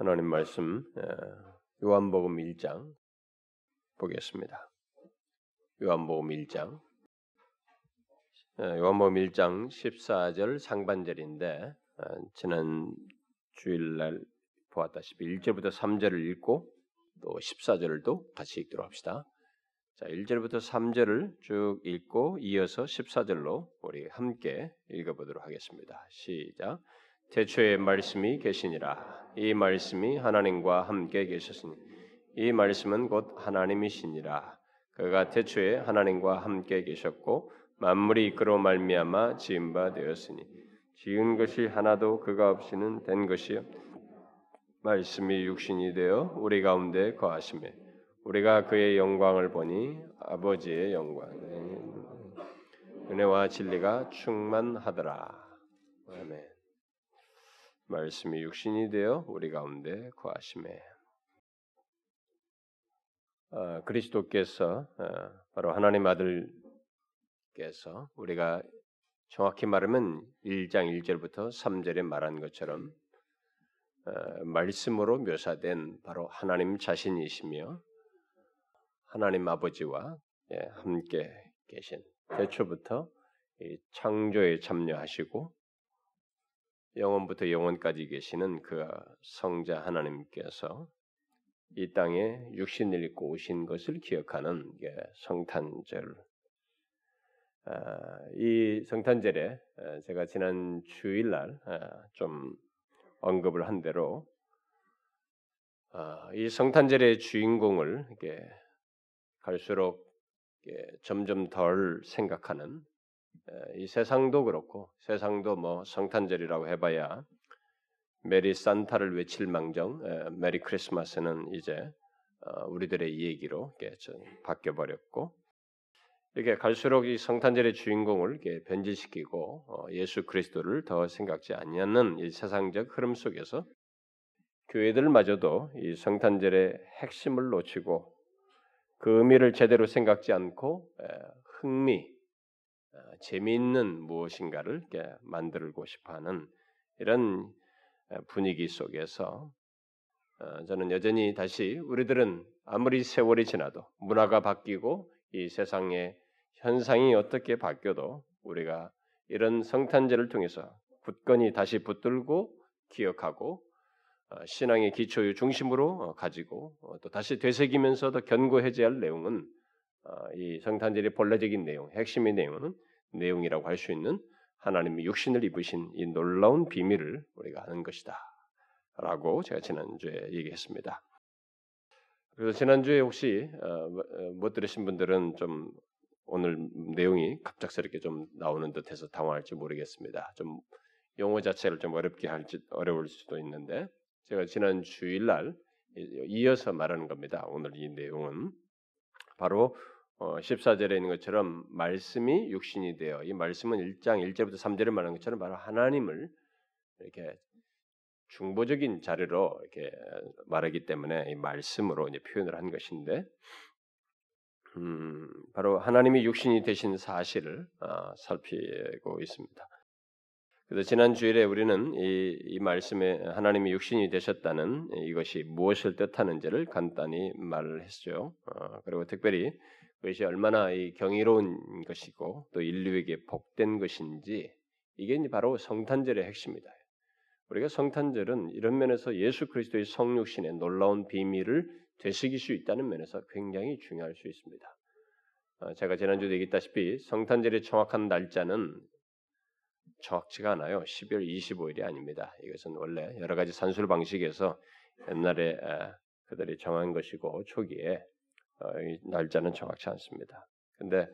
하나님 말씀 요한복음 1장 보겠습니다. 요한복음 1장 요한복음 1장 14절 상반절인데 지난 주일날 보았다시피 1절부터 3절을 읽고 또 14절도 같이 읽도록 합시다. 자, 1절부터 3절을 쭉 읽고 이어서 14절로 우리 함께 읽어보도록 하겠습니다. 시작. 태초에 말씀이 계시니라. 이 말씀이 하나님과 함께 계셨으니 이 말씀은 곧 하나님이시니라. 그가 태초에 하나님과 함께 계셨고 만물이 이끌어 말미암아 지은 바 되었으니 지은 것이 하나도 그가 없이는 된 것이 말씀이 육신이 되어 우리 가운데 거하심에 우리가 그의 영광을 보니 아버지의 영광 은혜와 진리가 충만하더라. 말씀이 육신이 되어 우리 가운데 거하심에. 어, 그리스도께서 어, 바로 하나님 아들께서 우리가 정확히 말하면 1장 1절부터 3절에 말한 것처럼 어, 말씀으로 묘사된 바로 하나님 자신이시며 하나님 아버지와 예, 함께 계신. 대초부터 창조에 참여하시고 영원부터 영원까지 계시는 그 성자 하나님께서 이 땅에 육신을 입고 오신 것을 기억하는 성탄절. 아, 이 성탄절에 아, 제가 지난 주일날 아, 좀 언급을 한 대로 이 성탄절의 주인공을 갈수록 점점 덜 생각하는 이 세상도 그렇고 세상도 뭐 성탄절이라고 해봐야 Merry 산타를 외칠 망정 Merry Christmas는 이제 어, 우리들의 얘기로 바뀌어 버렸고 이렇게 갈수록 이 성탄절의 주인공을 이렇게 변질시키고 어, 예수 그리스도를 더 생각지 않는 이 세상적 흐름 속에서 교회들마저도 이 성탄절의 핵심을 놓치고 그 의미를 제대로 생각지 않고 흥미 어, 재미있는 무엇인가를 만들고 싶어하는 이런 분위기 속에서 어, 저는 여전히 다시 우리들은 아무리 세월이 지나도 문화가 바뀌고 이 세상의 현상이 어떻게 바뀌어도 우리가 이런 성탄절을 통해서 굳건히 다시 붙들고 기억하고 어, 신앙의 기초의 중심으로 가지고 또 다시 되새기면서도 견고해져야 할 내용은 이 성탄절의 본래적인 내용, 핵심의 내용은 내용이라고 할 수 있는 하나님이 육신을 입으신 이 놀라운 비밀을 우리가 아는 것이다. 라고 제가 지난주에 얘기했습니다. 그래서 지난주에 혹시 어, 뭐, 어, 못 들으신 분들은 좀 오늘 내용이 갑작스럽게 좀 나오는 듯해서 당황할지 모르겠습니다. 좀 용어 자체를 좀 어렵게 할지 어려울 수도 있는데 제가 지난 주일날 이어서 말하는 겁니다. 오늘 이 내용은 바로 어, 14절에 있는 것처럼 말씀이 육신이 되어 이 말씀은 1장 1절부터 3절을 말하는 것처럼 바로 하나님을 이렇게 중보적인 자료로 이렇게 말하기 때문에 이 말씀으로 이제 표현을 한 것인데 음, 바로 하나님이 육신이 되신 사실을 어, 살피고 있습니다. 그래서 지난 주일에 우리는 이, 이 말씀에 하나님이 육신이 되셨다는 이것이 무엇을 뜻하는지를 간단히 말을 했죠. 어, 그리고 특별히 그것이 얼마나 이 경이로운 것이고 또 인류에게 복된 것인지 이게 바로 성탄절의 핵심이다. 우리가 성탄절은 이런 면에서 예수 그리스도의 성육신의 놀라운 비밀을 되새길 수 있다는 면에서 굉장히 중요할 수 있습니다. 어, 제가 지난주에 얘기했다시피 성탄절의 정확한 날짜는 정확치가 않아요. 12월 25일이 아닙니다. 이것은 원래 여러 가지 산술 방식에서 옛날에 그들이 정한 것이고 초기에 어, 날짜는 정확치 않습니다. 근데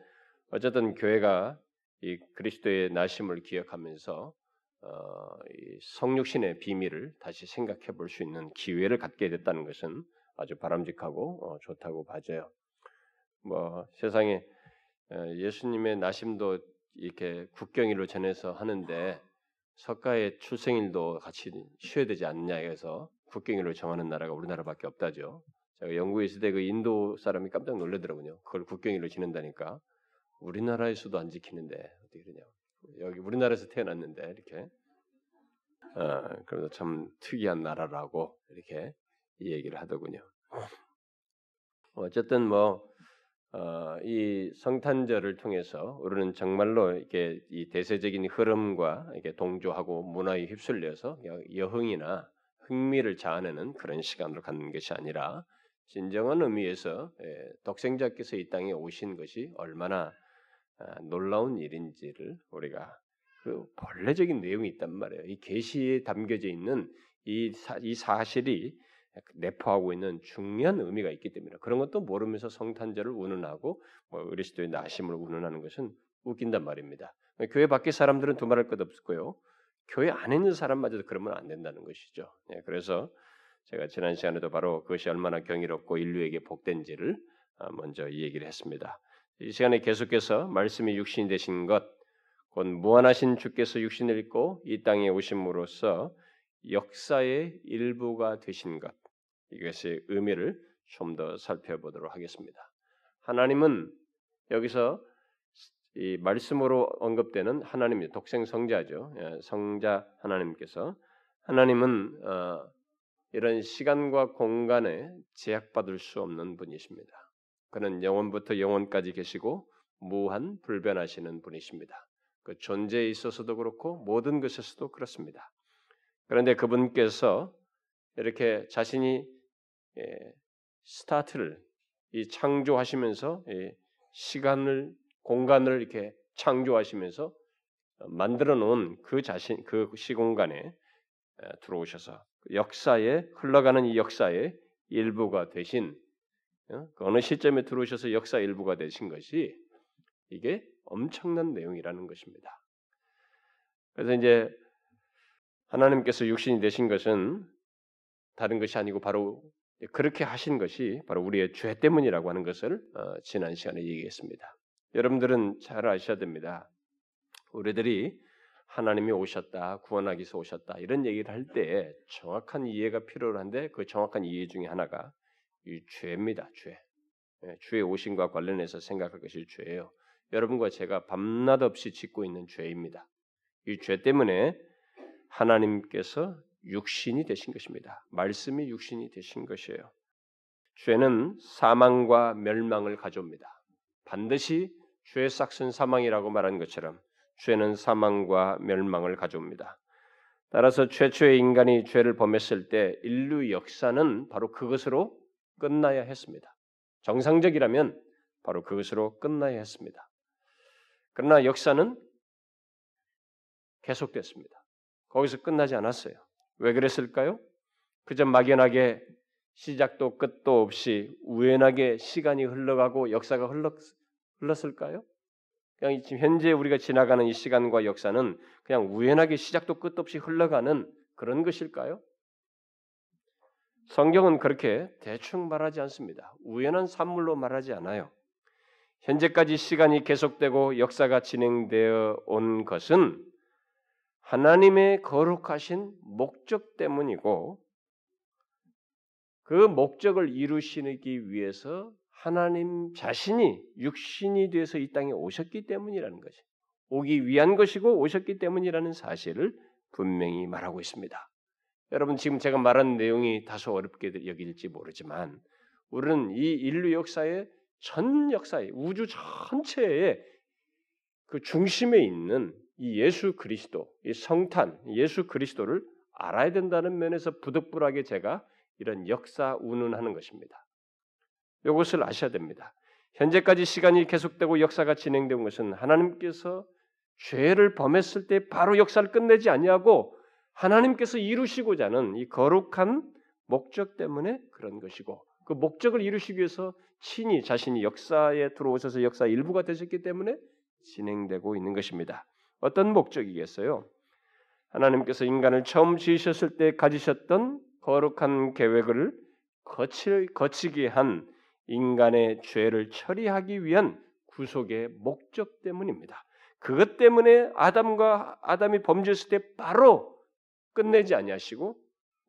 어쨌든 교회가 이 그리스도의 나심을 기억하면서 어, 이 성육신의 비밀을 다시 생각해 볼 수 있는 기회를 갖게 됐다는 것은 아주 바람직하고 어, 좋다고 봐져요. 뭐 세상에 어, 예수님의 나심도 이렇게 국경일로 전해서 하는데 석가의 출생일도 같이 쉬어야 되지 않느냐 해서 국경일로 정하는 나라가 우리나라밖에 없다죠. 제가 영국에 있을 때 그 인도 사람이 깜짝 놀라더라고요. 그걸 국경일로 지낸다니까. 우리나라에서도 안 지키는데 어떻게 그러냐. 여기 우리나라에서 태어났는데 이렇게 어, 그래서 참 특이한 나라라고 이렇게 이 얘기를 하더군요. 어쨌든 뭐 어, 이 성탄절을 통해서 우리는 정말로 이렇게 이 대세적인 흐름과 이렇게 동조하고 문화에 휩쓸려서 여흥이나 흥미를 자아내는 그런 시간으로 갖는 것이 아니라 진정한 의미에서 예, 독생자께서 이 땅에 오신 것이 얼마나 아, 놀라운 일인지를 우리가 그 본래적인 내용이 있단 말이에요. 이 계시에 담겨져 있는 이, 사, 이 사실이 내포하고 있는 중요한 의미가 있기 때문에 그런 것도 모르면서 성탄절을 운운하고 뭐 그리스도의 나심을 운운하는 것은 웃긴단 말입니다. 교회 밖의 사람들은 두말할 것 없고요. 교회 안에 있는 사람마저도 그러면 안 된다는 것이죠. 예, 그래서 제가 지난 시간에도 바로 그것이 얼마나 경이롭고 인류에게 복된지를 아, 먼저 이 얘기를 했습니다. 이 시간에 계속해서 말씀이 육신이 되신 것, 곧 무한하신 주께서 육신을 입고 이 땅에 오심으로써 역사의 일부가 되신 것, 이것의 의미를 좀 더 살펴보도록 하겠습니다. 하나님은 여기서 이 말씀으로 언급되는 하나님이 독생 성자죠. 예, 성자 하나님께서 하나님은 어, 이런 시간과 공간에 제약받을 수 없는 분이십니다. 그는 영원부터 영원까지 계시고 무한 불변하시는 분이십니다. 그 존재에 있어서도 그렇고 모든 것에서도 그렇습니다. 그런데 그분께서 이렇게 자신이 예, 스타트를 이 창조하시면서 예, 시간을 공간을 이렇게 창조하시면서 만들어 놓은 그 자신 그 시공간에 들어오셔서 역사에 흘러가는 이 역사의 일부가 되신 어, 그 어느 시점에 들어오셔서 역사 일부가 되신 것이 이게 엄청난 내용이라는 것입니다. 그래서 이제 하나님께서 육신이 되신 것은 다른 것이 아니고 바로 그렇게 하신 것이 바로 우리의 죄 때문이라고 하는 것을 어, 지난 시간에 얘기했습니다. 여러분들은 잘 아셔야 됩니다. 우리들이 하나님이 오셨다, 구원하기 위해서 오셨다 이런 얘기를 할 때 정확한 이해가 필요한데 그 정확한 이해 중에 하나가 이 죄입니다. 죄. 예, 주의 오심과 관련해서 생각할 것이 죄예요. 여러분과 제가 밤낮 없이 짓고 있는 죄입니다. 이 죄 때문에 하나님께서 육신이 되신 것입니다. 말씀이 육신이 되신 것이에요. 죄는 사망과 멸망을 가져옵니다. 반드시 죄의 싹슨 사망이라고 말한 것처럼 죄는 사망과 멸망을 가져옵니다. 따라서 최초의 인간이 죄를 범했을 때 인류 역사는 바로 그것으로 끝나야 했습니다. 정상적이라면 바로 그것으로 끝나야 했습니다. 그러나 역사는 계속됐습니다. 거기서 끝나지 않았어요. 왜 그랬을까요? 그저 막연하게 시작도 끝도 없이 우연하게 시간이 흘러가고 역사가 흘렀, 흘렀을까요? 그냥 지금 현재 우리가 지나가는 이 시간과 역사는 그냥 우연하게 시작도 끝도 없이 흘러가는 그런 것일까요? 성경은 그렇게 대충 말하지 않습니다. 우연한 산물로 말하지 않아요. 현재까지 시간이 계속되고 역사가 진행되어 온 것은 하나님의 거룩하신 목적 때문이고 그 목적을 이루시기 위해서 하나님 자신이 육신이 되어서 이 땅에 오셨기 때문이라는 것이 오기 위한 것이고 오셨기 때문이라는 사실을 분명히 말하고 있습니다. 여러분 지금 제가 말한 내용이 다소 어렵게 여길지 모르지만 우리는 이 인류 역사의 전 역사의 우주 전체의 그 중심에 있는 이 예수 그리스도, 이 성탄, 예수 그리스도를 알아야 된다는 면에서 부득불하게 제가 이런 역사 운운하는 것입니다. 이것을 아셔야 됩니다. 현재까지 시간이 계속되고 역사가 진행된 것은 하나님께서 죄를 범했을 때 바로 역사를 끝내지 아니하고 하나님께서 이루시고자 하는 이 거룩한 목적 때문에 그런 것이고 그 목적을 이루시기 위해서 친히 자신이 역사에 들어오셔서 역사 일부가 되셨기 때문에 진행되고 있는 것입니다. 어떤 목적이겠어요? 하나님께서 인간을 처음 지으셨을 때 가지셨던 거룩한 계획을 거치, 거치게 한 인간의 죄를 처리하기 위한 구속의 목적 때문입니다. 그것 때문에 아담과 아담이 범죄했을 때 바로 끝내지 아니하시고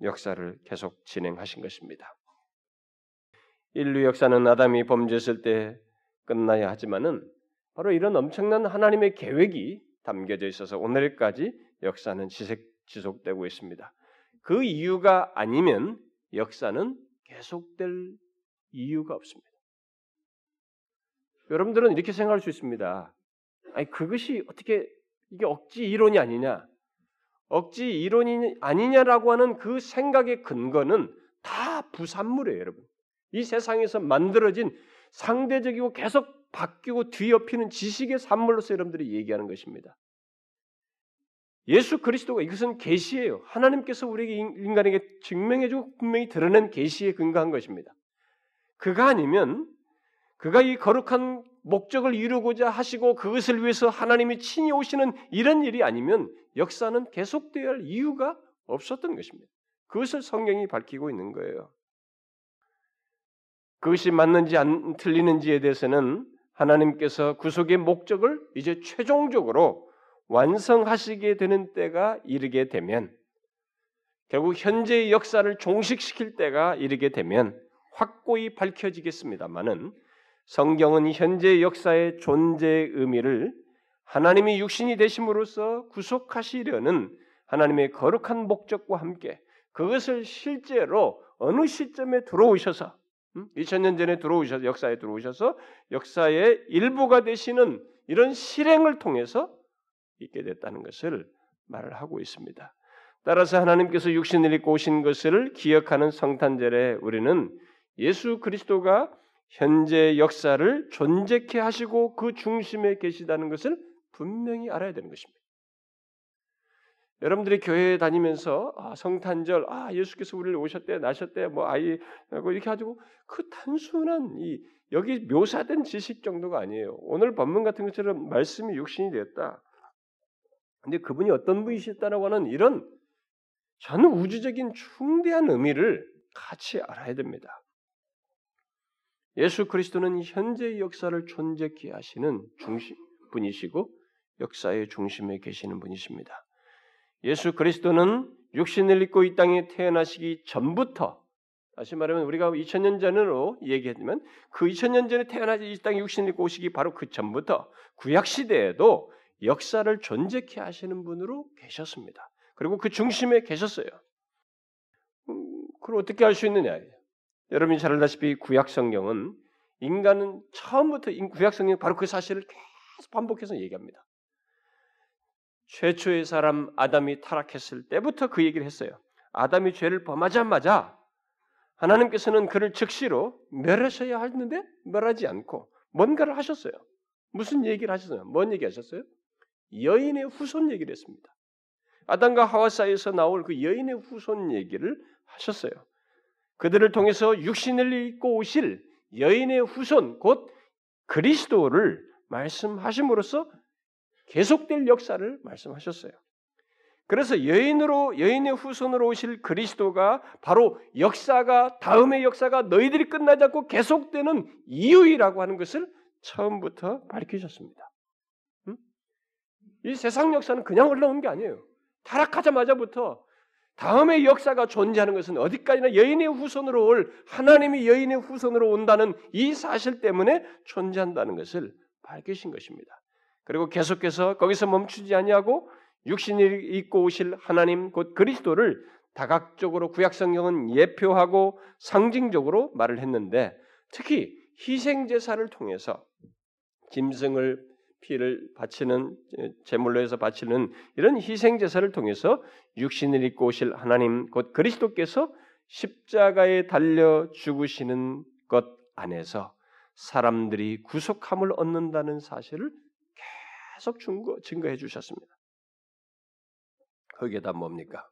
역사를 계속 진행하신 것입니다. 인류 역사는 아담이 범죄했을 때 끝나야 하지만은 바로 이런 엄청난 하나님의 계획이 담겨져 있어서 오늘까지 역사는 지속, 지속되고 있습니다. 그 이유가 아니면 역사는 계속될 이유가 없습니다. 여러분들은 이렇게 생각할 수 있습니다. 아니 그것이 어떻게 이게 억지 이론이 아니냐? 억지 이론이 아니냐라고 하는 그 생각의 근거는 다 부산물이에요, 여러분. 이 세상에서 만들어진 상대적이고 계속 바뀌고 뒤엎이는 지식의 산물로서 여러분들이 얘기하는 것입니다. 예수 그리스도가 이것은 계시예요. 하나님께서 우리에게 인간에게 증명해주고 분명히 드러낸 계시에 근거한 것입니다. 그가 아니면 그가 이 거룩한 목적을 이루고자 하시고 그것을 위해서 하나님이 친히 오시는 이런 일이 아니면 역사는 계속되어야 할 이유가 없었던 것입니다. 그것을 성경이 밝히고 있는 거예요. 그것이 맞는지 안 틀리는지에 대해서는 하나님께서 구속의 목적을 이제 최종적으로 완성하시게 되는 때가 이르게 되면 결국 현재의 역사를 종식시킬 때가 이르게 되면 확고히 밝혀지겠습니다만은 성경은 현재 역사의 존재의 의미를 하나님이 육신이 되심으로써 구속하시려는 하나님의 거룩한 목적과 함께 그것을 실제로 어느 시점에 들어오셔서 2000년 전에 들어오셔서 역사에 들어오셔서 역사의 일부가 되시는 이런 실행을 통해서 있게 됐다는 것을 말을 하고 있습니다. 따라서 하나님께서 육신을 입고 오신 것을 기억하는 성탄절에 우리는 예수 그리스도가 현재 역사를 존재케 하시고 그 중심에 계시다는 것을 분명히 알아야 되는 것입니다. 여러분들이 교회에 다니면서 아, 성탄절, 아 예수께서 우리를 오셨대, 나셨대, 뭐 아이 이렇게 가지고 그 단순한 이 여기 묘사된 지식 정도가 아니에요. 오늘 본문 같은 것처럼 말씀이 육신이 되었다. 근데 그분이 어떤 분이셨다라고 하는 이런 전 우주적인 충대한 의미를 같이 알아야 됩니다. 예수 그리스도는 현재의 역사를 존재케 하시는 중심 분이시고 역사의 중심에 계시는 분이십니다. 예수 그리스도는 육신을 입고 이 땅에 태어나시기 전부터 다시 말하면 우리가 2000년 전으로 얘기했지만 그 2000년 전에 태어나시 이 땅에 육신을 입고 오시기 바로 그 전부터 구약 시대에도 역사를 존재케 하시는 분으로 계셨습니다. 그리고 그 중심에 계셨어요. 음, 그걸 어떻게 할수 있느냐? 여러분이 잘 알다시피 구약 성경은 인간은 처음부터 구약 성경 바로 그 사실을 계속 반복해서 얘기합니다. 최초의 사람 아담이 타락했을 때부터 그 얘기를 했어요. 아담이 죄를 범하자마자 하나님께서는 그를 즉시로 멸하셔야 했는데 멸하지 않고 뭔가를 하셨어요. 무슨 얘기를 하셨어요? 뭔 얘기 하셨어요? 여인의 후손 얘기를 했습니다. 아담과 하와 사이에서 나올 그 여인의 후손 얘기를 하셨어요. 그들을 통해서 육신을 입고 오실 여인의 후손 곧 그리스도를 말씀하심으로써 계속될 역사를 말씀하셨어요. 그래서 여인으로 여인의 후손으로 오실 그리스도가 바로 역사가 다음의 역사가 너희들이 끝나지 않고 계속되는 이유이라고 하는 것을 처음부터 밝히셨습니다. 음? 이 세상 역사는 그냥 올라온 게 아니에요. 타락하자마자부터 다음의 역사가 존재하는 것은 어디까지나 여인의 후손으로 올 하나님이 여인의 후손으로 온다는 이 사실 때문에 존재한다는 것을 밝히신 것입니다. 그리고 계속해서 거기서 멈추지 아니하고 육신을 입고 오실 하나님 곧 그리스도를 다각적으로 구약 성경은 예표하고 상징적으로 말을 했는데 특히 희생 제사를 통해서 짐승을 피를 바치는 제물로 해서 바치는 이런 희생 제사를 통해서 육신을 입고 오실 하나님 곧 그리스도께서 십자가에 달려 죽으시는 것 안에서 사람들이 구속함을 얻는다는 사실을 계속 증거, 증거해 주셨습니다. 거기에다 뭡니까?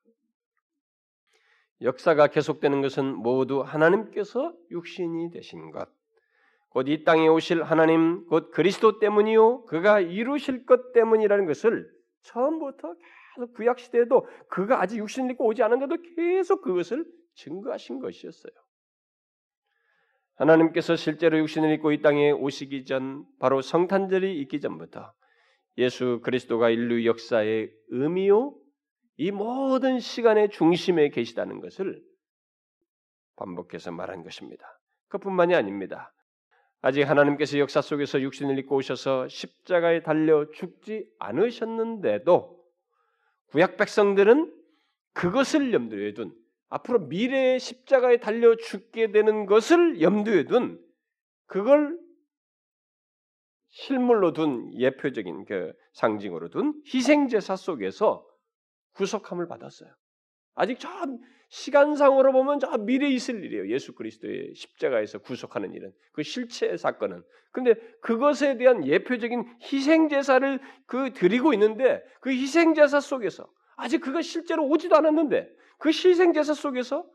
역사가 계속되는 것은 모두 하나님께서 육신이 되신 것, 곧 이 땅에 오실 하나님 곧 그리스도 때문이요 그가 이루실 것 때문이라는 것을 처음부터 계속 구약 시대에도 그가 아직 육신을 입고 오지 않은데도 계속 그것을 증거하신 것이었어요. 하나님께서 실제로 육신을 입고 이 땅에 오시기 전 바로 성탄절이 있기 전부터 예수 그리스도가 인류 역사의 의미요 이 모든 시간의 중심에 계시다는 것을 반복해서 말한 것입니다. 그뿐만이 아닙니다. 아직 하나님께서 역사 속에서 육신을 입고 오셔서 십자가에 달려 죽지 않으셨는데도 구약 백성들은 그것을 염두에 둔 앞으로 미래의 십자가에 달려 죽게 되는 것을 염두에 둔 그걸 실물로 둔 예표적인 그 상징으로 둔 희생 제사 속에서 구속함을 받았어요. 아직 저 시간상으로 보면 저 미래에 있을 일이에요. 예수 그리스도의 십자가에서 구속하는 일은 그 실체 사건은. 근데 그것에 대한 예표적인 희생 제사를 그 드리고 있는데 그 희생 제사 속에서 아직 그가 실제로 오지도 않았는데 그 희생 제사 속에서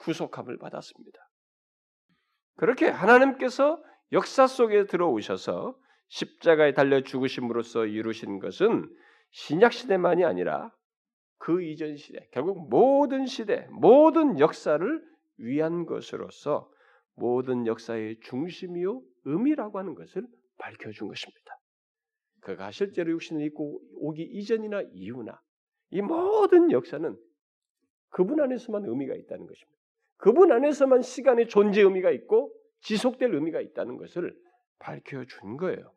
구속함을 받았습니다. 그렇게 하나님께서 역사 속에 들어오셔서 십자가에 달려 죽으심으로써 이루신 것은 신약 시대만이 아니라 그 이전 시대, 결국 모든 시대, 모든 역사를 위한 것으로서 모든 역사의 중심이요 의미라고 하는 것을 밝혀준 것입니다. 그가 실제로 육신을 입고 오기 이전이나 이후나 이 모든 역사는 그분 안에서만 의미가 있다는 것입니다. 그분 안에서만 시간의 존재 의미가 있고 지속될 의미가 있다는 것을 밝혀준 거예요.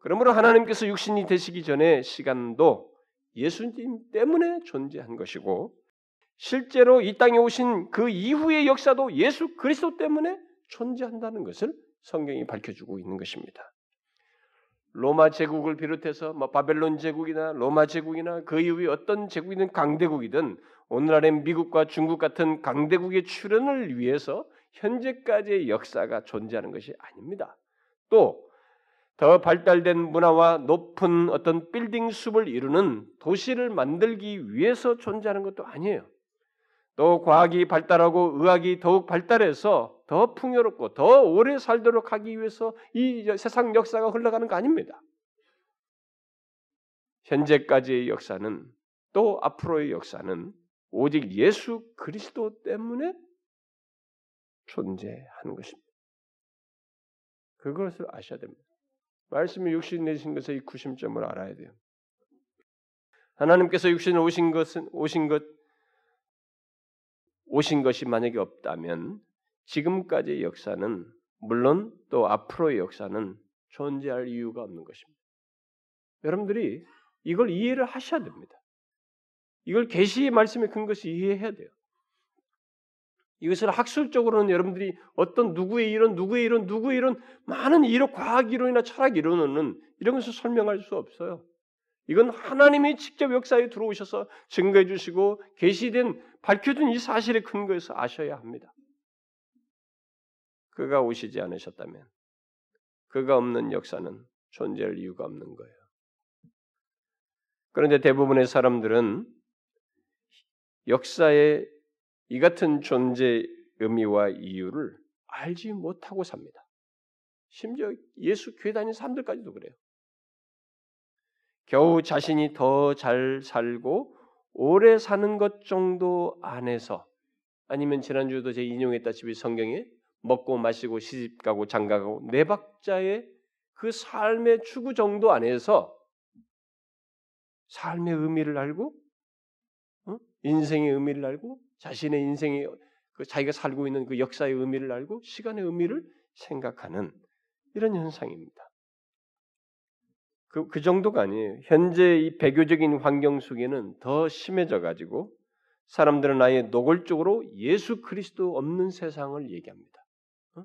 그러므로 하나님께서 육신이 되시기 전에 시간도 예수님 때문에 존재한 것이고 실제로 이 땅에 오신 그 이후의 역사도 예수 그리스도 때문에 존재한다는 것을 성경이 밝혀주고 있는 것입니다. 로마 제국을 비롯해서 뭐 바벨론 제국이나 로마 제국이나 그 이후에 어떤 제국이든 강대국이든 오늘날의 미국과 중국 같은 강대국의 출현을 위해서 현재까지의 역사가 존재하는 것이 아닙니다. 또 더 발달된 문화와 높은 어떤 빌딩 숲을 이루는 도시를 만들기 위해서 존재하는 것도 아니에요. 또 과학이 발달하고 의학이 더욱 발달해서 더 풍요롭고 더 오래 살도록 하기 위해서 이 세상 역사가 흘러가는 거 아닙니다. 현재까지의 역사는 또 앞으로의 역사는 오직 예수 그리스도 때문에 존재하는 것입니다. 그것을 아셔야 됩니다. 말씀이 육신 내신 것의 이 구심점을 알아야 돼요. 하나님께서 육신에 오신 것은 오신 것 오신 것이 만약에 없다면 지금까지의 역사는 물론 또 앞으로의 역사는 존재할 이유가 없는 것입니다. 여러분들이 이걸 이해를 하셔야 됩니다. 이걸 계시의 말씀에 근거해서 이해해야 돼요. 이것을 학술적으로는 여러분들이 어떤 누구의 이론, 누구의 이론, 누구의 이론, 많은 이론, 과학 이론이나 철학 이론은 이런 것을 설명할 수 없어요. 이건 하나님이 직접 역사에 들어오셔서 증거해 주시고 계시된 밝혀준 이 사실에 근거해서 아셔야 합니다. 그가 오시지 않으셨다면 그가 없는 역사는 존재할 이유가 없는 거예요. 그런데 대부분의 사람들은 역사의 이 같은 존재 의미와 이유를 알지 못하고 삽니다. 심지어 예수 교회 다니는 사람들까지도 그래요. 겨우 자신이 더 잘 살고 오래 사는 것 정도 안에서 아니면 지난주도 제 인용했다시피 성경에 먹고 마시고 시집 가고 장가 가고 네 박자의 그 삶의 추구 정도 안에서 삶의 의미를 알고 어? 인생의 의미를 알고 자신의 인생의 그 자기가 살고 있는 그 역사의 의미를 알고 시간의 의미를 생각하는 이런 현상입니다. 그, 그 정도가 아니에요. 현재 이 배교적인 환경 속에는 더 심해져 가지고 사람들은 아예 노골적으로 예수 그리스도 없는 세상을 얘기합니다. 어?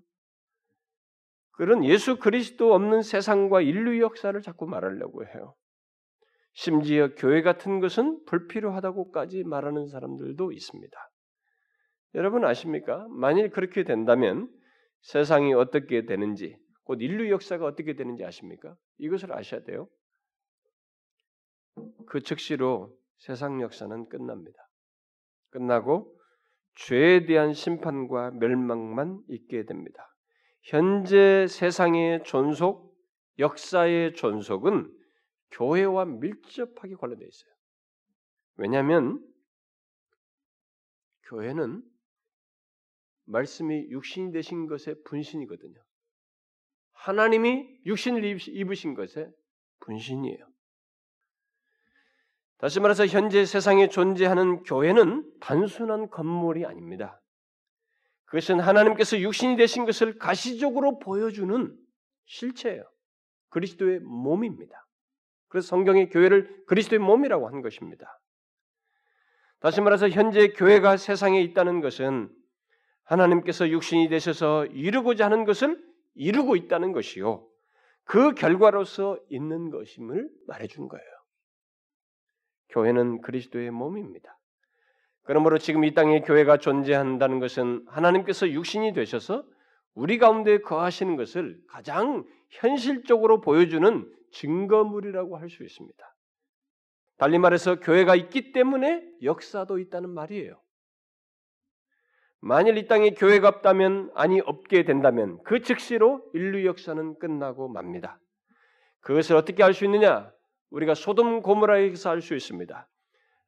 그런 예수 그리스도 없는 세상과 인류 역사를 자꾸 말하려고 해요. 심지어 교회 같은 것은 불필요하다고까지 말하는 사람들도 있습니다. 여러분 아십니까? 만일 그렇게 된다면 세상이 어떻게 되는지, 곧 인류 역사가 어떻게 되는지 아십니까? 이것을 아셔야 돼요. 그 즉시로 세상 역사는 끝납니다. 끝나고 죄에 대한 심판과 멸망만 있게 됩니다. 현재 세상의 존속, 역사의 존속은 교회와 밀접하게 관련되어 있어요. 왜냐하면 교회는 말씀이 육신이 되신 것의 분신이거든요. 하나님이 육신을 입으신 것의 분신이에요. 다시 말해서 현재 세상에 존재하는 교회는 단순한 건물이 아닙니다. 그것은 하나님께서 육신이 되신 것을 가시적으로 보여주는 실체예요. 그리스도의 몸입니다. 그래서 성경의 교회를 그리스도의 몸이라고 한 것입니다. 다시 말해서 현재 교회가 세상에 있다는 것은 하나님께서 육신이 되셔서 이루고자 하는 것을 이루고 있다는 것이요. 그 결과로서 있는 것임을 말해준 거예요. 교회는 그리스도의 몸입니다. 그러므로 지금 이 땅에 교회가 존재한다는 것은 하나님께서 육신이 되셔서 우리 가운데 거하시는 것을 가장 현실적으로 보여주는 증거물이라고 할 수 있습니다. 달리 말해서 교회가 있기 때문에 역사도 있다는 말이에요. 만일 이 땅에 교회가 없다면 아니 없게 된다면 그 즉시로 인류 역사는 끝나고 맙니다. 그것을 어떻게 알 수 있느냐? 우리가 소돔 고모라에서 알 수 있습니다.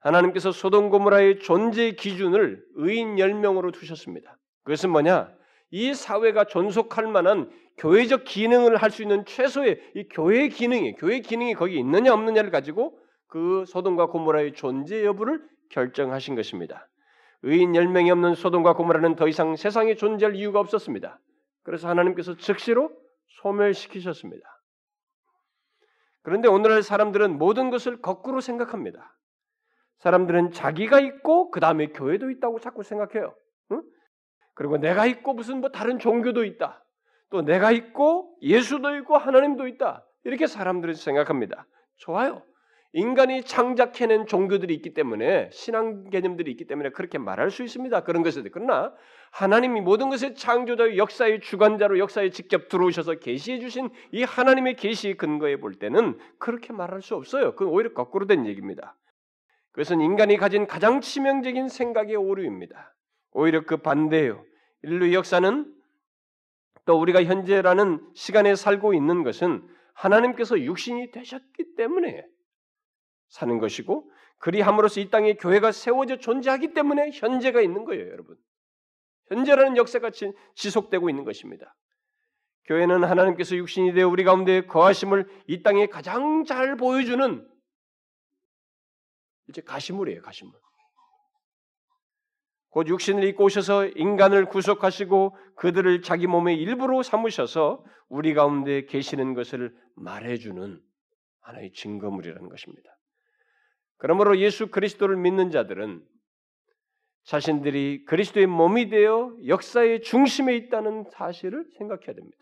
하나님께서 소돔 고모라의 존재 기준을 의인 10명으로 두셨습니다. 그것은 뭐냐? 이 사회가 존속할 만한 교회적 기능을 할 수 있는 최소의 이 교회의 기능이 교회 기능이 거기 있느냐 없느냐를 가지고 그 소돔과 고모라의 존재 여부를 결정하신 것입니다. 의인 10명이 없는 소돔과 고모라는 더 이상 세상에 존재할 이유가 없었습니다. 그래서 하나님께서 즉시로 소멸시키셨습니다. 그런데 오늘날 사람들은 모든 것을 거꾸로 생각합니다. 사람들은 자기가 있고 그 다음에 교회도 있다고 자꾸 생각해요. 응? 그리고 내가 있고 무슨 뭐 다른 종교도 있다. 또 내가 있고 예수도 있고 하나님도 있다. 이렇게 사람들은 생각합니다. 좋아요. 인간이 창작해낸 종교들이 있기 때문에 신앙 개념들이 있기 때문에 그렇게 말할 수 있습니다. 그런 것에 그러나 하나님이 모든 것의 창조자 역사의 주관자로 역사에 직접 들어오셔서 계시해 주신 이 하나님의 계시 근거에 볼 때는 그렇게 말할 수 없어요. 그건 오히려 거꾸로 된 얘기입니다. 그것은 인간이 가진 가장 치명적인 생각의 오류입니다. 오히려 그 반대예요. 인류 역사는 또 우리가 현재라는 시간에 살고 있는 것은 하나님께서 육신이 되셨기 때문에 사는 것이고 그리함으로써 이 땅에 교회가 세워져 존재하기 때문에 현재가 있는 거예요, 여러분. 현재라는 역사가 지속되고 있는 것입니다. 교회는 하나님께서 육신이 되어 우리 가운데 거하심을 이 땅에 가장 잘 보여주는 이제 가시물이에요, 가시물. 곧 육신을 입고 오셔서 인간을 구속하시고 그들을 자기 몸의 일부로 삼으셔서 우리 가운데 계시는 것을 말해주는 하나의 증거물이라는 것입니다. 그러므로 예수 그리스도를 믿는 자들은 자신들이 그리스도의 몸이 되어 역사의 중심에 있다는 사실을 생각해야 됩니다.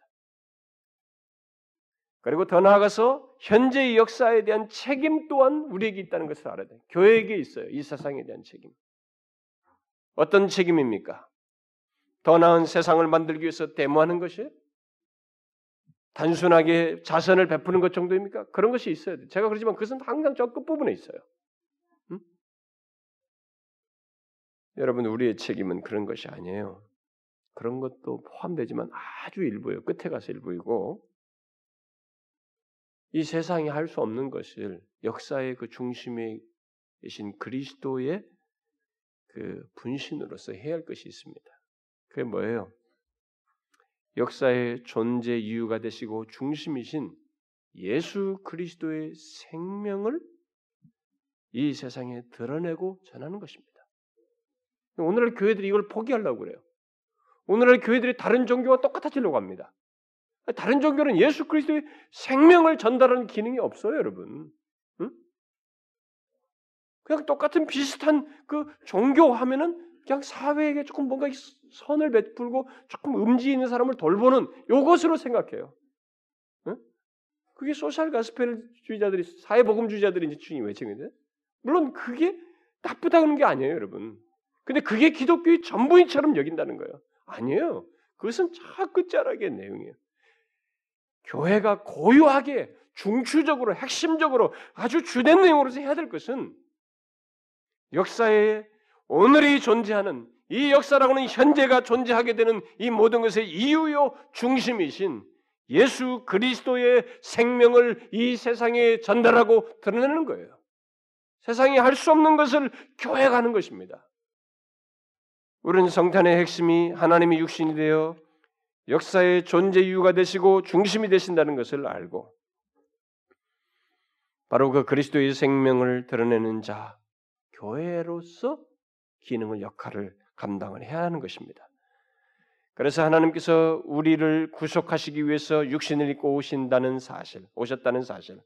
그리고 더 나아가서 현재의 역사에 대한 책임 또한 우리에게 있다는 것을 알아야 돼요. 교회에게 있어요. 이 세상에 대한 책임. 어떤 책임입니까? 더 나은 세상을 만들기 위해서 데모하는 것이 단순하게 자선을 베푸는 것 정도입니까? 그런 것이 있어야 돼. 제가 그러지만 그것은 항상 저 끝부분에 있어요. 응? 여러분, 우리의 책임은 그런 것이 아니에요. 그런 것도 포함되지만 아주 일부예요. 끝에 가서 일부이고 이 세상이 할 수 없는 것을 역사의 그 중심에 계신 그리스도의 그 분신으로서 해야 할 것이 있습니다. 그게 뭐예요? 역사의 존재 이유가 되시고 중심이신 예수 그리스도의 생명을 이 세상에 드러내고 전하는 것입니다. 오늘날 교회들이 이걸 포기하려고 그래요. 오늘날 교회들이 다른 종교와 똑같아지려고 합니다. 다른 종교는 예수 그리스도의 생명을 전달하는 기능이 없어요, 여러분. 그냥 똑같은 비슷한 그 종교 하면은 그냥 사회에게 조금 뭔가 선을 베풀고 조금 음지 있는 사람을 돌보는 요것으로 생각해요. 응? 그게 소셜 가스펠주의자들이 사회복음주의자들이 이제 주인 외칭인데 물론 그게 나쁘다는 게 아니에요, 여러분. 근데 그게 기독교의 전부인처럼 여긴다는 거예요. 아니에요. 그것은 저 끝자락의 내용이에요. 교회가 고유하게 중추적으로 핵심적으로 아주 주된 내용으로서 해야 될 것은 역사에 오늘이 존재하는 이 역사라고는 현재가 존재하게 되는 이 모든 것의 이유요 중심이신 예수 그리스도의 생명을 이 세상에 전달하고 드러내는 거예요. 세상이 할 수 없는 것을 교회가 하는 것입니다. 우리는 성탄의 핵심이 하나님의 육신이 되어 역사의 존재 이유가 되시고 중심이 되신다는 것을 알고 바로 그 그리스도의 생명을 드러내는 자, 교회로서 기능을 역할을 감당을 해야 하는 것입니다. 그래서 하나님께서 우리를 구속하시기 위해서 육신을 입고 오신다는 사실, 오셨다는 사실.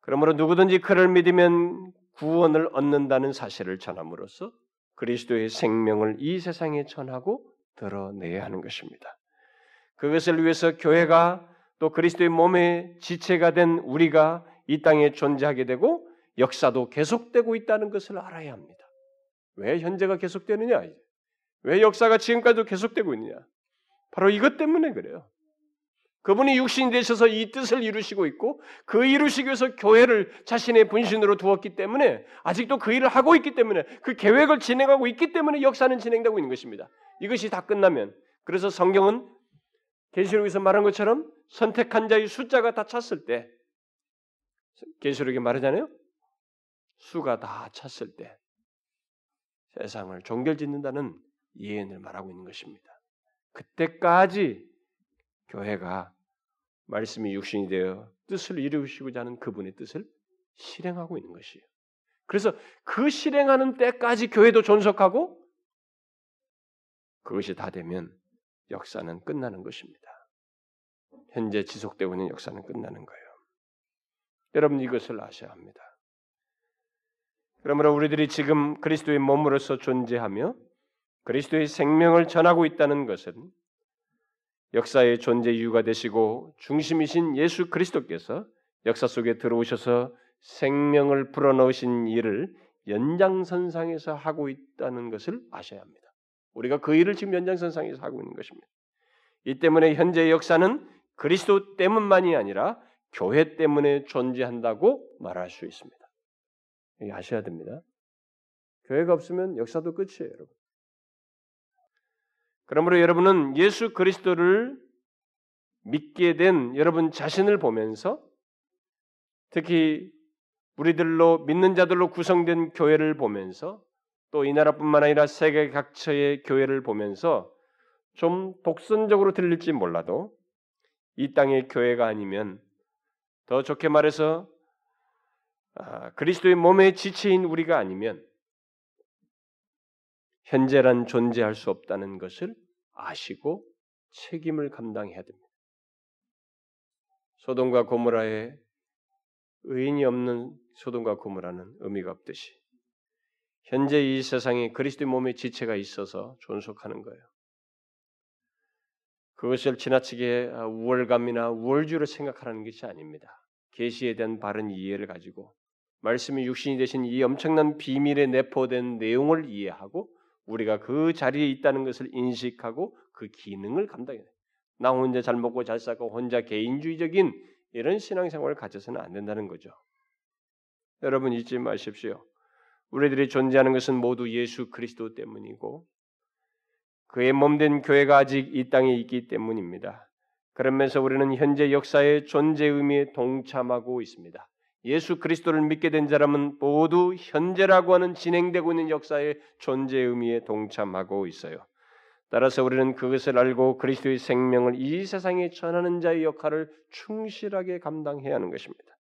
그러므로 누구든지 그를 믿으면 구원을 얻는다는 사실을 전함으로써 그리스도의 생명을 이 세상에 전하고 드러내야 하는 것입니다. 그것을 위해서 교회가 또 그리스도의 몸의 지체가 된 우리가 이 땅에 존재하게 되고 역사도 계속되고 있다는 것을 알아야 합니다. 왜 현재가 계속되느냐? 왜 역사가 지금까지도 계속되고 있느냐? 바로 이것 때문에 그래요. 그분이 육신이 되셔서 이 뜻을 이루시고 있고 그 이루시기 위해서 교회를 자신의 분신으로 두었기 때문에 아직도 그 일을 하고 있기 때문에 그 계획을 진행하고 있기 때문에 역사는 진행되고 있는 것입니다. 이것이 다 끝나면 그래서 성경은 계시록에서 말한 것처럼 선택한 자의 숫자가 다 찼을 때 계시록에 말하잖아요. 수가 다 찼을 때 세상을 종결짓는다는 예언을 말하고 있는 것입니다. 그때까지 교회가 말씀이 육신이 되어 뜻을 이루시고자 하는 그분의 뜻을 실행하고 있는 것이에요. 그래서 그 실행하는 때까지 교회도 존속하고 그것이 다 되면 역사는 끝나는 것입니다. 현재 지속되고 있는 역사는 끝나는 거예요. 여러분 이것을 아셔야 합니다. 그러므로 우리들이 지금 그리스도의 몸으로서 존재하며 그리스도의 생명을 전하고 있다는 것은 역사의 존재 이유가 되시고 중심이신 예수 그리스도께서 역사 속에 들어오셔서 생명을 불어넣으신 일을 연장선상에서 하고 있다는 것을 아셔야 합니다. 우리가 그 일을 지금 연장선상에서 하고 있는 것입니다. 이 때문에 현재의 역사는 그리스도 때문만이 아니라 교회 때문에 존재한다고 말할 수 있습니다. 이 아셔야 됩니다. 교회가 없으면 역사도 끝이에요, 여러분. 그러므로 여러분은 예수 그리스도를 믿게 된 여러분 자신을 보면서 특히 우리들로 믿는 자들로 구성된 교회를 보면서 또 이 나라뿐만 아니라 세계 각처의 교회를 보면서 좀 독선적으로 들릴지 몰라도 이 땅의 교회가 아니면 더 좋게 말해서 아, 그리스도의 몸의 지체인 우리가 아니면 현재란 존재할 수 없다는 것을 아시고 책임을 감당해야 됩니다. 소돔과 고모라의 의인이 없는 소돔과 고모라는 의미가 없듯이 현재 이 세상에 그리스도의 몸의 지체가 있어서 존속하는 거예요. 그것을 지나치게 우월감이나 우월주로 생각하라는 것이 아닙니다. 계시에 대한 바른 이해를 가지고 말씀이 육신이 되신 이 엄청난 비밀에 내포된 내용을 이해하고 우리가 그 자리에 있다는 것을 인식하고 그 기능을 감당해야 돼. 나 혼자 잘 먹고 잘 살고 혼자 개인주의적인 이런 신앙생활을 가져서는 안 된다는 거죠. 여러분 잊지 마십시오. 우리들이 존재하는 것은 모두 예수 그리스도 때문이고 그의 몸된 교회가 아직 이 땅에 있기 때문입니다. 그러면서 우리는 현재 역사의 존재 의미에 동참하고 있습니다. 예수 그리스도를 믿게 된 사람은 모두 현재라고 하는 진행되고 있는 역사의 존재 의미에 동참하고 있어요. 따라서 우리는 그것을 알고 그리스도의 생명을 이 세상에 전하는 자의 역할을 충실하게 감당해야 하는 것입니다.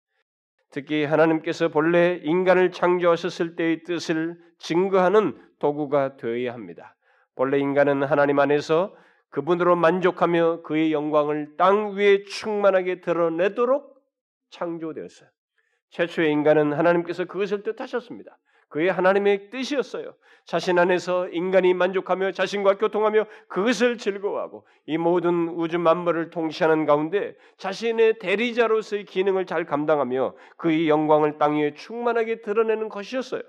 특히 하나님께서 본래 인간을 창조하셨을 때의 뜻을 증거하는 도구가 되어야 합니다. 본래 인간은 하나님 안에서 그분으로 만족하며 그의 영광을 땅 위에 충만하게 드러내도록 창조되었어요. 최초의 인간은 하나님께서 그것을 뜻하셨습니다. 그의 하나님의 뜻이었어요. 자신 안에서 인간이 만족하며 자신과 교통하며 그것을 즐거워하고 이 모든 우주 만물을 통치하는 가운데 자신의 대리자로서의 기능을 잘 감당하며 그의 영광을 땅 위에 충만하게 드러내는 것이었어요.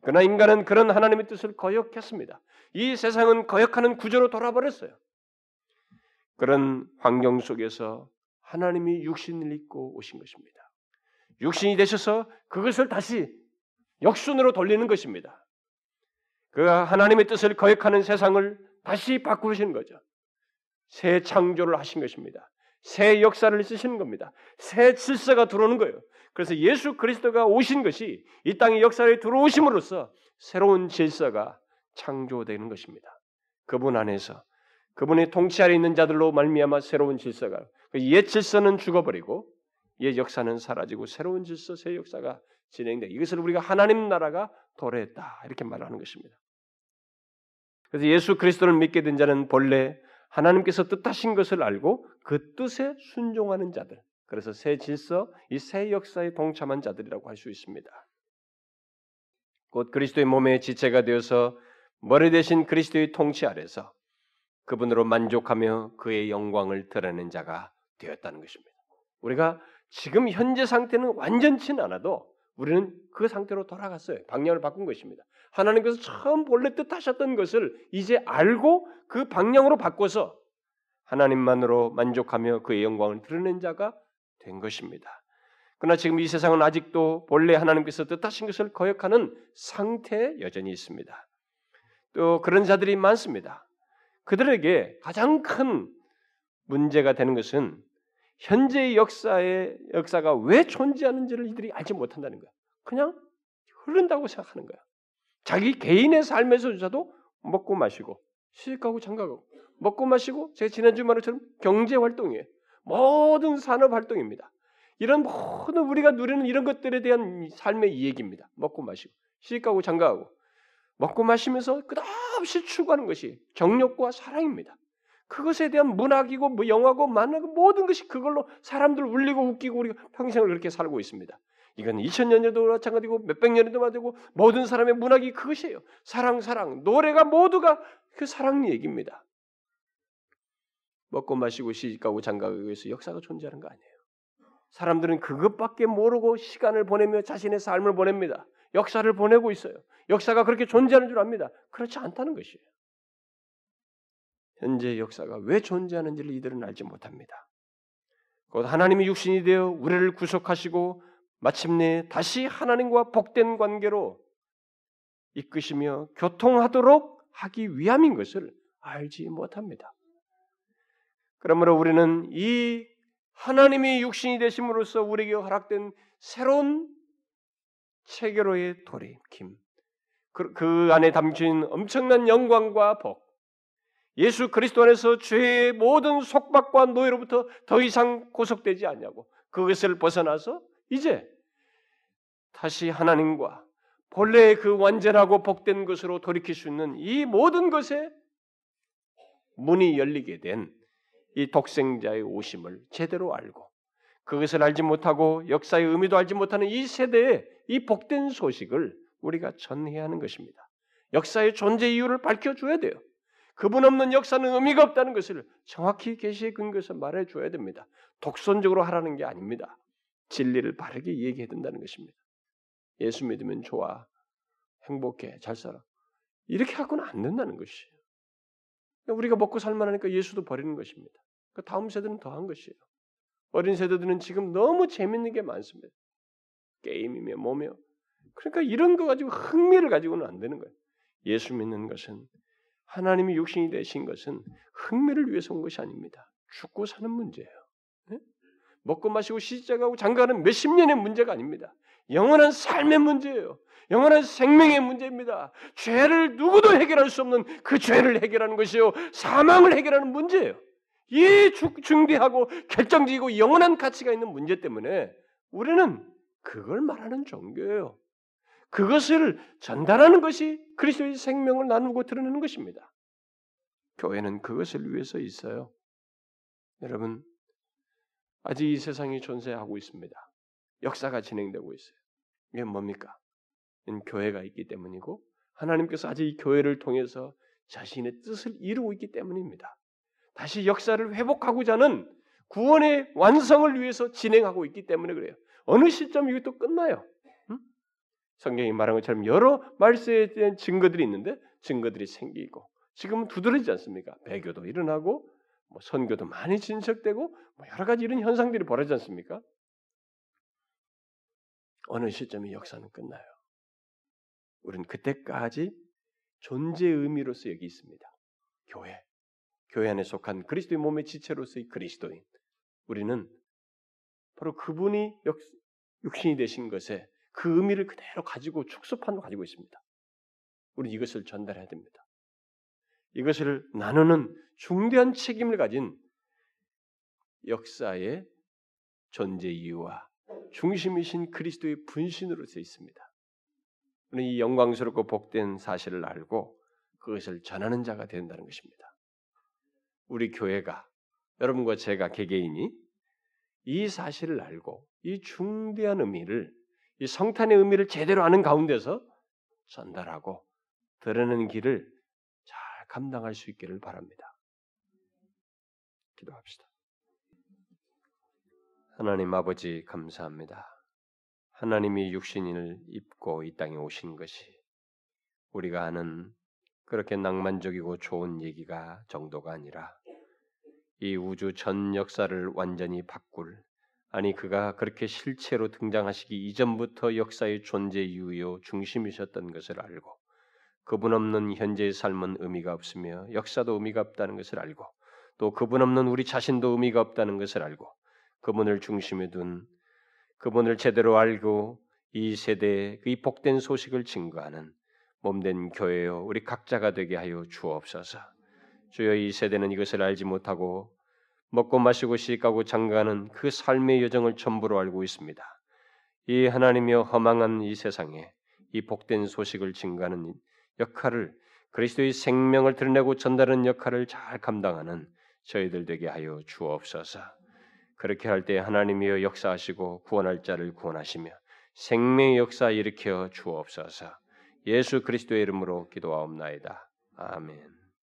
그러나 인간은 그런 하나님의 뜻을 거역했습니다. 이 세상은 거역하는 구조로 돌아버렸어요. 그런 환경 속에서 하나님이 육신을 입고 오신 것입니다. 육신이 되셔서 그것을 다시 역순으로 돌리는 것입니다. 그 하나님의 뜻을 거역하는 세상을 다시 바꾸시는 거죠. 새 창조를 하신 것입니다. 새 역사를 쓰시는 겁니다. 새 질서가 들어오는 거예요. 그래서 예수 그리스도가 오신 것이 이 땅의 역사에 들어오심으로써 새로운 질서가 창조되는 것입니다. 그분 안에서 그분의 통치 아래 있는 자들로 말미암아 새로운 질서가 그 옛 질서는 죽어버리고 옛 역사는 사라지고 새로운 질서, 새 역사가 진행돼. 이것을 우리가 하나님 나라가 도래했다 이렇게 말하는 것입니다. 그래서 예수 그리스도를 믿게 된 자는 본래 하나님께서 뜻하신 것을 알고 그 뜻에 순종하는 자들. 그래서 새 질서, 이 새 역사에 동참한 자들이라고 할 수 있습니다. 곧 그리스도의 몸의 지체가 되어서 머리 대신 그리스도의 통치 아래서 그분으로 만족하며 그의 영광을 드러낸 자가 되었다는 것입니다. 우리가 지금 현재 상태는 완전치는 않아도 우리는 그 상태로 돌아갔어요. 방향을 바꾼 것입니다. 하나님께서 처음 본래 뜻하셨던 것을 이제 알고 그 방향으로 바꿔서 하나님만으로 만족하며 그의 영광을 드러낸 자가 된 것입니다. 그러나 지금 이 세상은 아직도 본래 하나님께서 뜻하신 것을 거역하는 상태에 여전히 있습니다. 또 그런 자들이 많습니다. 그들에게 가장 큰 문제가 되는 것은 현재의 역사의 역사가 왜 존재하는지를 이들이 알지 못한다는 거야. 그냥 흐른다고 생각하는 거야. 자기 개인의 삶에서조차도 먹고 마시고 시집가고 장가가고 먹고 마시고 제가 지난주 말처럼 경제 활동이에요. 모든 산업 활동입니다. 이런 모든 우리가 누리는 이런 것들에 대한 삶의 이야기입니다. 먹고 마시고 시집가고 장가가고 먹고 마시면서 끝없이 추구하는 것이 정욕과 사랑입니다. 그것에 대한 문학이고 뭐 영화고 만화고 모든 것이 그걸로 사람들 울리고 웃기고 우리가 평생을 그렇게 살고 있습니다. 이건 2000년에도 마찬가지고 몇백 년에도 마찬가지고 모든 사람의 문학이 그것이에요. 사랑 사랑 노래가 모두가 그 사랑 얘기입니다. 먹고 마시고 시집가고 장가가기 위해서 역사가 존재하는 거 아니에요. 사람들은 그것밖에 모르고 시간을 보내며 자신의 삶을 보냅니다. 역사를 보내고 있어요. 역사가 그렇게 존재하는 줄 압니다. 그렇지 않다는 것이에요. 현재 역사가 왜 존재하는지를 이들은 알지 못합니다. 곧 하나님이 육신이 되어 우리를 구속하시고 마침내 다시 하나님과 복된 관계로 이끄시며 교통하도록 하기 위함인 것을 알지 못합니다. 그러므로 우리는 이 하나님이 육신이 되심으로써 우리에게 허락된 새로운 체계로의 돌이킴, 그, 그 안에 담긴 엄청난 영광과 복, 예수 그리스도 안에서 죄의 모든 속박과 노예로부터 더 이상 고속되지 않냐고 그것을 벗어나서 이제 다시 하나님과 본래의 그 완전하고 복된 것으로 돌이킬 수 있는 이 모든 것에 문이 열리게 된 이 독생자의 오심을 제대로 알고 그것을 알지 못하고 역사의 의미도 알지 못하는 이 세대에 이 복된 소식을 우리가 전해야 하는 것입니다. 역사의 존재 이유를 밝혀줘야 돼요. 그분 없는 역사는 의미가 없다는 것을 정확히 계시의 근거에서 말해 줘야 됩니다. 독선적으로 하라는 게 아닙니다. 진리를 바르게 얘기해야 된다는 것입니다. 예수 믿으면 좋아, 행복해, 잘 살아. 이렇게 하고는 안 된다는 것이에요. 우리가 먹고 살만하니까 예수도 버리는 것입니다. 그 다음 세대는 더한 것이에요. 어린 세대들은 지금 너무 재밌는 게 많습니다. 게임이며 뭐며. 그러니까 이런 거 가지고 흥미를 가지고는 안 되는 거예요. 예수 믿는 것은 하나님이 육신이 되신 것은 흥미를 위해서 온 것이 아닙니다. 죽고 사는 문제예요. 네? 먹고 마시고 시집가고 장가는 몇십 년의 문제가 아닙니다. 영원한 삶의 문제예요. 영원한 생명의 문제입니다. 죄를 누구도 해결할 수 없는 그 죄를 해결하는 것이요. 사망을 해결하는 문제예요. 이 중대하고 결정적이고 영원한 가치가 있는 문제 때문에 우리는 그걸 말하는 종교예요. 그것을 전달하는 것이 그리스도의 생명을 나누고 드러내는 것입니다. 교회는 그것을 위해서 있어요. 여러분, 아직 이 세상이 존재하고 있습니다. 역사가 진행되고 있어요. 이게 뭡니까? 교회가 있기 때문이고 하나님께서 아직 이 교회를 통해서 자신의 뜻을 이루고 있기 때문입니다. 다시 역사를 회복하고자 하는 구원의 완성을 위해서 진행하고 있기 때문에 그래요. 어느 시점 또 끝나요. 응? 성경이 말한 것처럼 여러 말세에 대한 증거들이 있는데 증거들이 생기고 지금은 두드러지지 않습니까? 배교도 일어나고 뭐 선교도 많이 진척되고 뭐 여러 가지 이런 현상들이 벌어지지 않습니까? 어느 시점에 역사는 끝나요. 우리는 그때까지 존재 의미로서 여기 있습니다. 교회. 교회 안에 속한 그리스도의 몸의 지체로서의 그리스도인. 우리는 바로 그분이 역, 육신이 되신 것에 그 의미를 그대로 가지고 축소판으로 가지고 있습니다. 우리 이것을 전달해야 됩니다. 이것을 나누는 중대한 책임을 가진 역사의 존재 이유와 중심이신 그리스도의 분신으로서 있습니다. 우리는 이 영광스럽고 복된 사실을 알고 그것을 전하는 자가 된다는 것입니다. 우리 교회가 여러분과 제가 개개인이 이 사실을 알고 이 중대한 의미를 이 성탄의 의미를 제대로 아는 가운데서 전달하고 드러내는 길을 잘 감당할 수 있기를 바랍니다. 기도합시다. 하나님 아버지 감사합니다. 하나님이 육신을 입고 이 땅에 오신 것이 우리가 아는 그렇게 낭만적이고 좋은 얘기가 정도가 아니라 이 우주 전 역사를 완전히 바꿀 아니 그가 그렇게 실체로 등장하시기 이전부터 역사의 존재 이유요 중심이셨던 것을 알고 그분 없는 현재의 삶은 의미가 없으며 역사도 의미가 없다는 것을 알고 또 그분 없는 우리 자신도 의미가 없다는 것을 알고 그분을 중심에 둔 그분을 제대로 알고 이 세대의 이 복된 소식을 증거하는 몸된 교회요 우리 각자가 되게 하여 주옵소서. 주여 이 세대는 이것을 알지 못하고 먹고 마시고 시집가고 장가하는 그 삶의 여정을 전부로 알고 있습니다. 이 하나님이여 허망한 이 세상에 이 복된 소식을 증가하는 역할을 그리스도의 생명을 드러내고 전달하는 역할을 잘 감당하는 저희들 되게 하여 주옵소서. 그렇게 할 때 하나님이여 역사하시고 구원할 자를 구원하시며 생명의 역사 일으켜 주옵소서. 예수 그리스도의 이름으로 기도하옵나이다. 아멘.